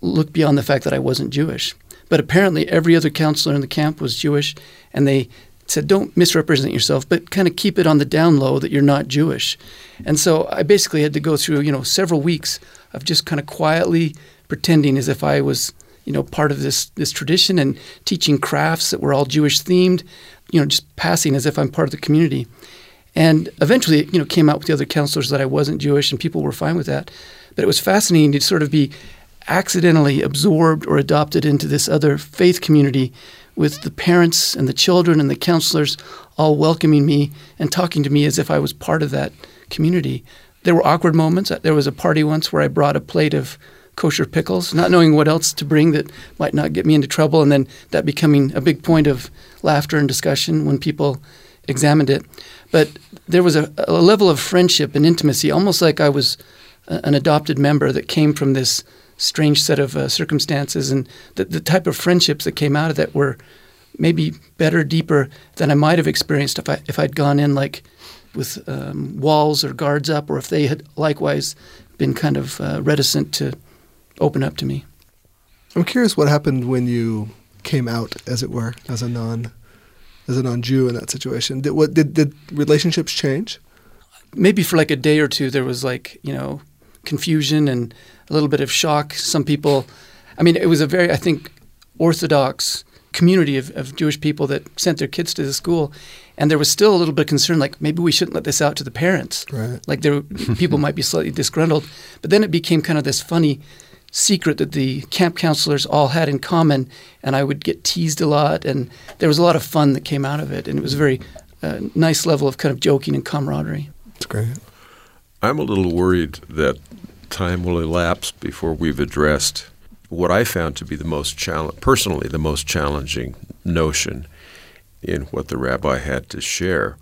look beyond the fact that I wasn't Jewish. But apparently, every other counselor in the camp was Jewish, and they said, "Don't misrepresent yourself, but kind of keep it on the down low that you're not Jewish." And so I basically had to go through, you know, several weeks of just kind of quietly pretending as if I was, you know, part of this this tradition and teaching crafts that were all Jewish themed, you know, just passing as if I'm part of the community. And eventually, you know, came out with the other counselors that I wasn't Jewish, and people were fine with that. But it was fascinating to sort of be accidentally absorbed or adopted into this other faith community with the parents and the children and the counselors all welcoming me and talking to me as if I was part of that community. There were awkward moments. There was a party once where I brought a plate of kosher pickles, not knowing what else to bring that might not get me into trouble, and then that becoming a big point of laughter and discussion when people examined it. But there was a, a level of friendship and intimacy, almost like I was a, an adopted member that came from this strange set of uh, circumstances, and the, the type of friendships that came out of that were maybe better, deeper than I might have experienced if I if I'd gone in like with um, walls or guards up, or if they had likewise been kind of uh, reticent to open up to me. I'm curious what happened when you came out, as it were, as a non as a non-Jew in that situation. Did what did did relationships change? Maybe for like a day or two, there was like you know confusion and a little bit of shock. Some people, I mean, it was a very I think orthodox community of, of Jewish people that sent their kids to the school, and there was still a little bit of concern, like maybe we shouldn't let this out to the parents. Right. Like there, people might be slightly disgruntled, but then it became kind of this funny secret that the camp counselors all had in common, and I would get teased a lot, and there was a lot of fun that came out of it, and it was a very uh, nice level of kind of joking and camaraderie. It's great. I'm a little worried that time will elapse before we've addressed what I found to be the most challenge, personally the most challenging notion in what the rabbi had to share.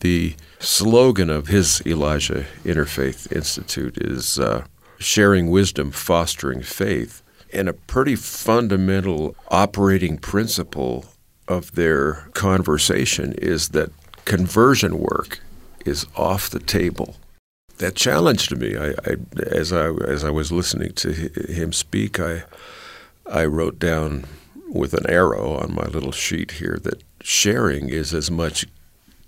The slogan of his Elijah Interfaith Institute is uh, sharing wisdom, fostering faith. And a pretty fundamental operating principle of their conversation is that conversion work is off the table. That challenged me. I, I, as I as I was listening to him speak, I I wrote down with an arrow on my little sheet here that sharing is as much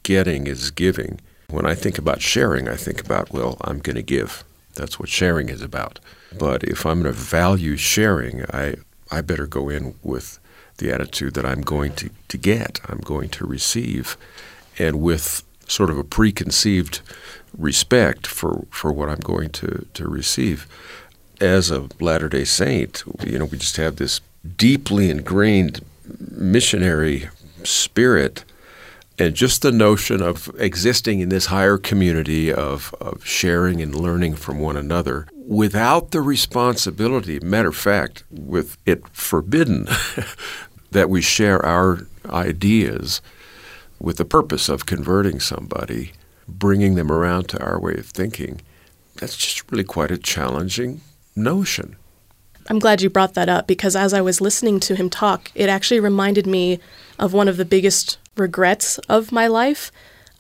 getting as giving. When I think about sharing, I think about well, I'm going to give. That's what sharing is about. But if I'm going to value sharing, I I better go in with the attitude that I'm going to, to get, I'm going to receive, and with sort of a preconceived respect for, for what I'm going to, to receive. As a Latter day Saint, you know, we just have this deeply ingrained missionary spirit, And just the notion of existing in this higher community of, of sharing and learning from one another without the responsibility, matter of fact, with it forbidden that we share our ideas with the purpose of converting somebody, bringing them around to our way of thinking, that's just really quite a challenging notion. I'm glad you brought that up because as I was listening to him talk, it actually reminded me of one of the biggest regrets of my life.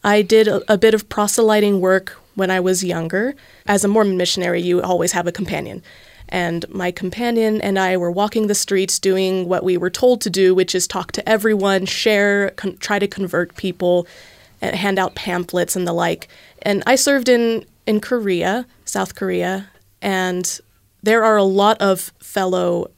I did a, a bit of proselyting work when I was younger. As a Mormon missionary, you always have a companion. And my companion and I were walking the streets doing what we were told to do, which is talk to everyone, share, con- try to convert people, and hand out pamphlets and the like. And I served in, in Korea, South Korea, and there are a lot of fellow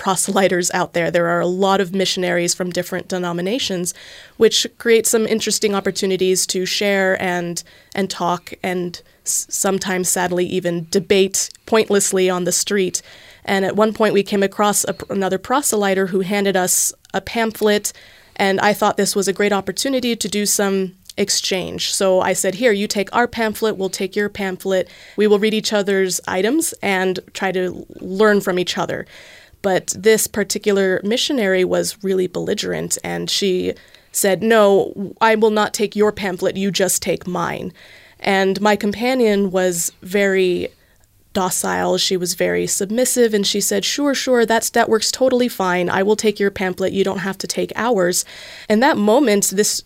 proselyters out there. There are a lot of missionaries from different denominations, which creates some interesting opportunities to share and and talk and sometimes sadly even debate pointlessly on the street. And at one point we came across a, another proselyter who handed us a pamphlet and I thought this was a great opportunity to do some exchange. So I said, Here, you take our pamphlet, we'll take your pamphlet. We will read each other's items and try to learn from each other. But this particular missionary was really belligerent and she said, No, I will not take your pamphlet, you just take mine. And my companion was very docile. She was very submissive and she said, "Sure, sure, that's that works totally fine. I will take your pamphlet. You don't have to take ours." In that moment, this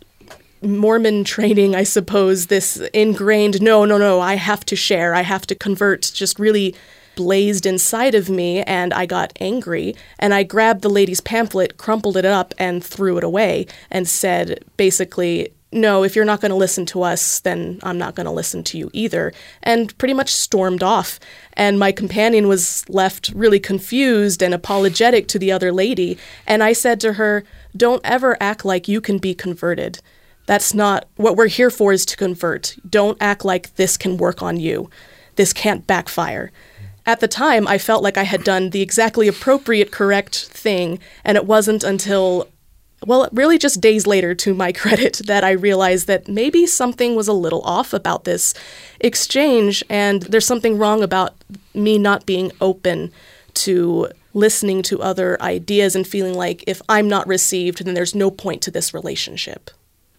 Mormon training, I suppose, this ingrained, no, no, no, I have to share, I have to convert, just really blazed inside of me, and I got angry. And I grabbed the lady's pamphlet, crumpled it up, and threw it away, and said, basically, no, if you're not going to listen to us, then I'm not going to listen to you either. And pretty much stormed off. And my companion was left really confused and apologetic to the other lady. And I said to her, Don't ever act like you can be converted. That's not what we're here for is to convert. Don't act like this can work on you. This can't backfire. At the time, I felt like I had done the exactly appropriate, correct thing, and it wasn't until, well, really just days later, to my credit, that I realized that maybe something was a little off about this exchange, and there's something wrong about me not being open to listening to other ideas and feeling like if I'm not received, then there's no point to this relationship.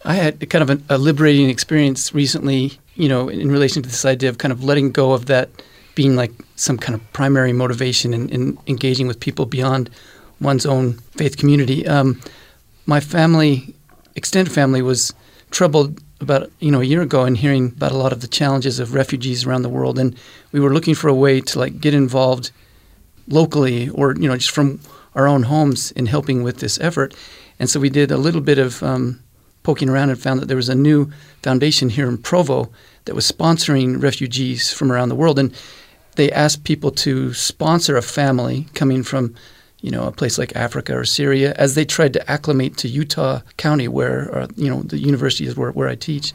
I had kind of a, liberating experience recently, you know, in relation to this idea of kind of letting go of that being like some kind of primary motivation in, in engaging with people beyond one's own faith community. Um, my family, extended family, was troubled about you know a year ago and hearing about a lot of the challenges of refugees around the world, and we were looking for a way to like get involved locally or you know just from our own homes in helping with this effort. And so we did a little bit of um, poking around and found that there was a new foundation here in Provo that was sponsoring refugees from around the world, and they asked people to sponsor a family coming from, you know, a place like Africa or Syria as they tried to acclimate to Utah County, where uh, you know the university is where, where I teach.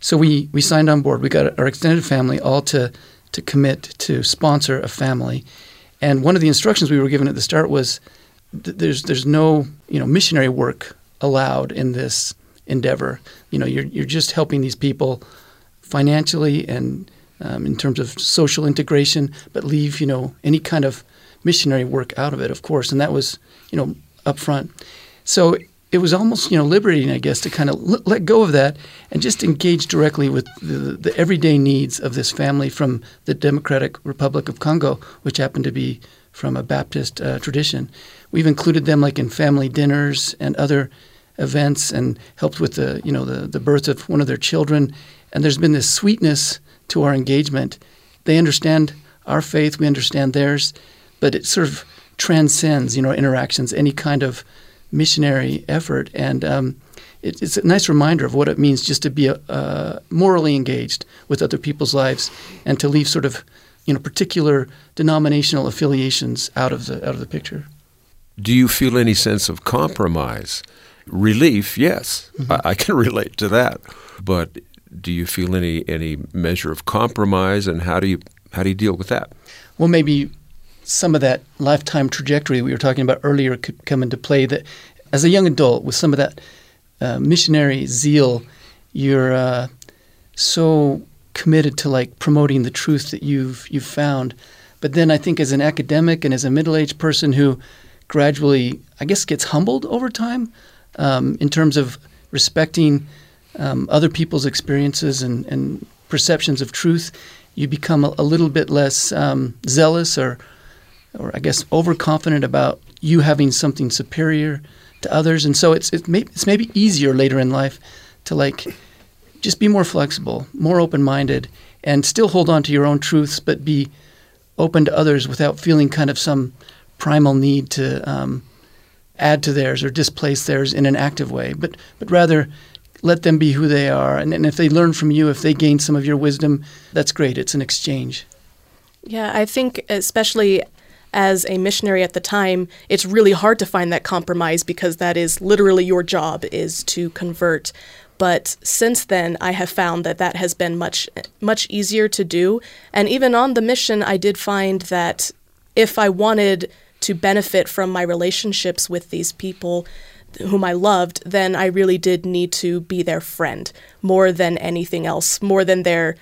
So we we signed on board. We got our extended family all to to commit to sponsor a family, and one of the instructions we were given at the start was th- there's there's no you know missionary work allowed in this endeavor. You know, you're you're just helping these people financially and um, in terms of social integration, but leave you know any kind of missionary work out of it, of course, and that was you know up front. So it was almost you know liberating, I guess, to kind of l- let go of that and just engage directly with the, the everyday needs of this family from the Democratic Republic of Congo, which happened to be from a Baptist uh, tradition. We've included them like in family dinners and other events, and helped with the you know the the birth of one of their children. And there's been this sweetness to our engagement. They understand our faith, we understand theirs, but it sort of transcends, you know, interactions, any kind of missionary effort, and um, it, it's a nice reminder of what it means just to be uh, morally engaged with other people's lives, and to leave sort of, you know, particular denominational affiliations out of the out of the picture. Do you feel any sense of compromise? Relief, yes, mm-hmm. I, I can relate to that, but do you feel any any measure of compromise, and how do you how do you deal with that? Well, maybe some of that lifetime trajectory we were talking about earlier could come into play. That as a young adult, with some of that uh, missionary zeal. You're uh, so committed to like promoting the truth that you've you've found. But then I think as an academic and as a middle-aged person who gradually, I guess, gets humbled over time um, in terms of respecting um, other people's experiences and, and, perceptions of truth, you become a, a little bit less um, zealous or, or I guess, overconfident about you having something superior to others, and so it's it's, may, it's maybe easier later in life to like just be more flexible, more open-minded, and still hold on to your own truths, but be open to others without feeling kind of some primal need to um, add to theirs or displace theirs in an active way, but but rather let them be who they are. And, and if they learn from you, if they gain some of your wisdom, that's great. It's an exchange. Yeah, I think especially as a missionary at the time, it's really hard to find that compromise because that is literally your job is to convert. But since then, I have found that that has been much much easier to do. And even on the mission, I did find that if I wanted to benefit from my relationships with these people whom I loved, then I really did need to be their friend more than anything else, more than their,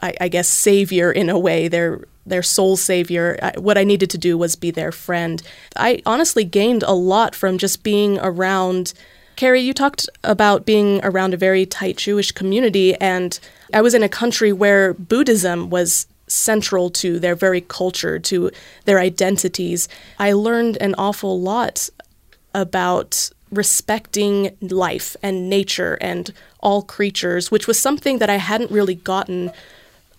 I, I guess, savior in a way, their their soul savior. I, what I needed to do was be their friend. I honestly gained a lot from just being around. Kerry, you talked about being around a very tight Jewish community, and I was in a country where Buddhism was central to their very culture, to their identities. I learned an awful lot about respecting life and nature and all creatures, which was something that I hadn't really gotten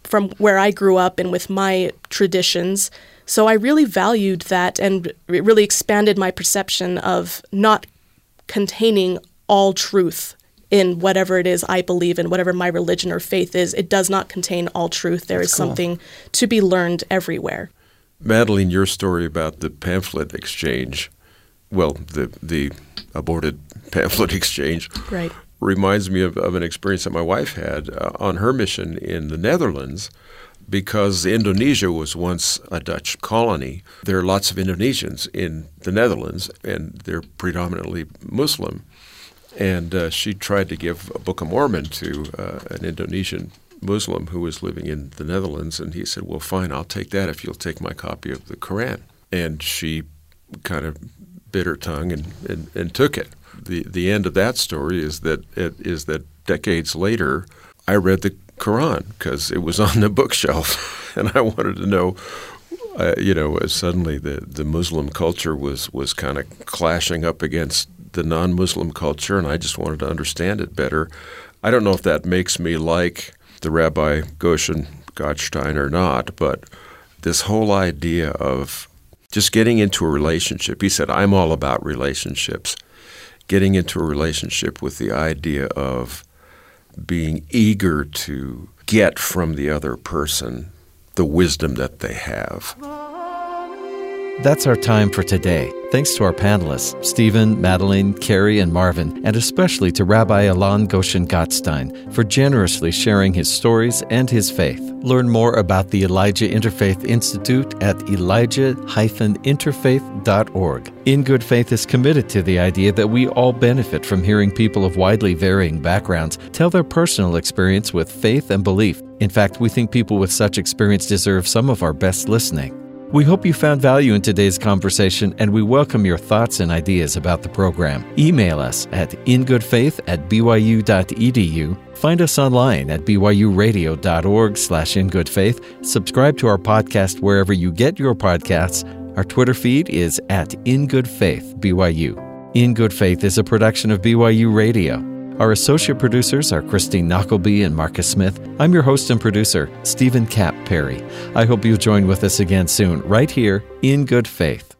from where I grew up and with my traditions. So I really valued that and it really expanded my perception of not containing all truth in whatever it is I believe in, whatever my religion or faith is. It does not contain all truth. There That's is cool. something to be learned everywhere. Madeline, your story about the pamphlet exchange, well, the the aborted pamphlet exchange, right. reminds me of, of an experience that my wife had uh, on her mission in the Netherlands because Indonesia was once a Dutch colony. There are lots of Indonesians in the Netherlands, and they're predominantly Muslim. And uh, she tried to give a Book of Mormon to uh, an Indonesian Muslim who was living in the Netherlands, and he said, "Well, fine, I'll take that if you'll take my copy of the Quran." And she kind of bit her tongue and, and, and took it. The the end of that story is that it, is that decades later, I read the Quran because it was on the bookshelf, and I wanted to know. Uh, you know, suddenly the, the Muslim culture was, was kind of clashing up against the non Muslim culture, and I just wanted to understand it better. I don't know if that makes me like the Rabbi Goshen Gottstein or not, but this whole idea of just getting into a relationship, he said, I'm all about relationships. Getting into a relationship with the idea of being eager to get from the other person the wisdom that they have. That's our time for today. Thanks to our panelists, Stephen, Madeline, Kerry, and Marvin, and especially to Rabbi Alon Goshen Gottstein for generously sharing his stories and his faith. Learn more about the Elijah Interfaith Institute at elijah-interfaith.org. In Good Faith is committed to the idea that we all benefit from hearing people of widely varying backgrounds tell their personal experience with faith and belief. In fact, we think people with such experience deserve some of our best listening. We hope you found value in today's conversation and we welcome your thoughts and ideas about the program. Email us at ingoodfaith at byu.edu. Find us online at byuradio.org slash ingoodfaith. Subscribe to our podcast wherever you get your podcasts. Our Twitter feed is at ingoodfaithbyu. In Good Faith is a production of BYU Radio. Our associate producers are Christine Knockleby and Marcus Smith. I'm your host and producer, Stephen Kapp Perry. I hope you'll join with us again soon, right here in good faith.